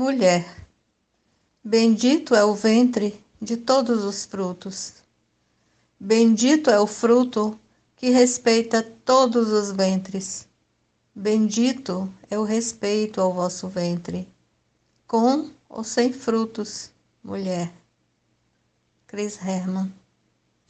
Mulher, bendito é o ventre de todos os frutos. Bendito é o fruto que respeita todos os ventres. Bendito é o respeito ao vosso ventre, com ou sem frutos, mulher. Chris Herman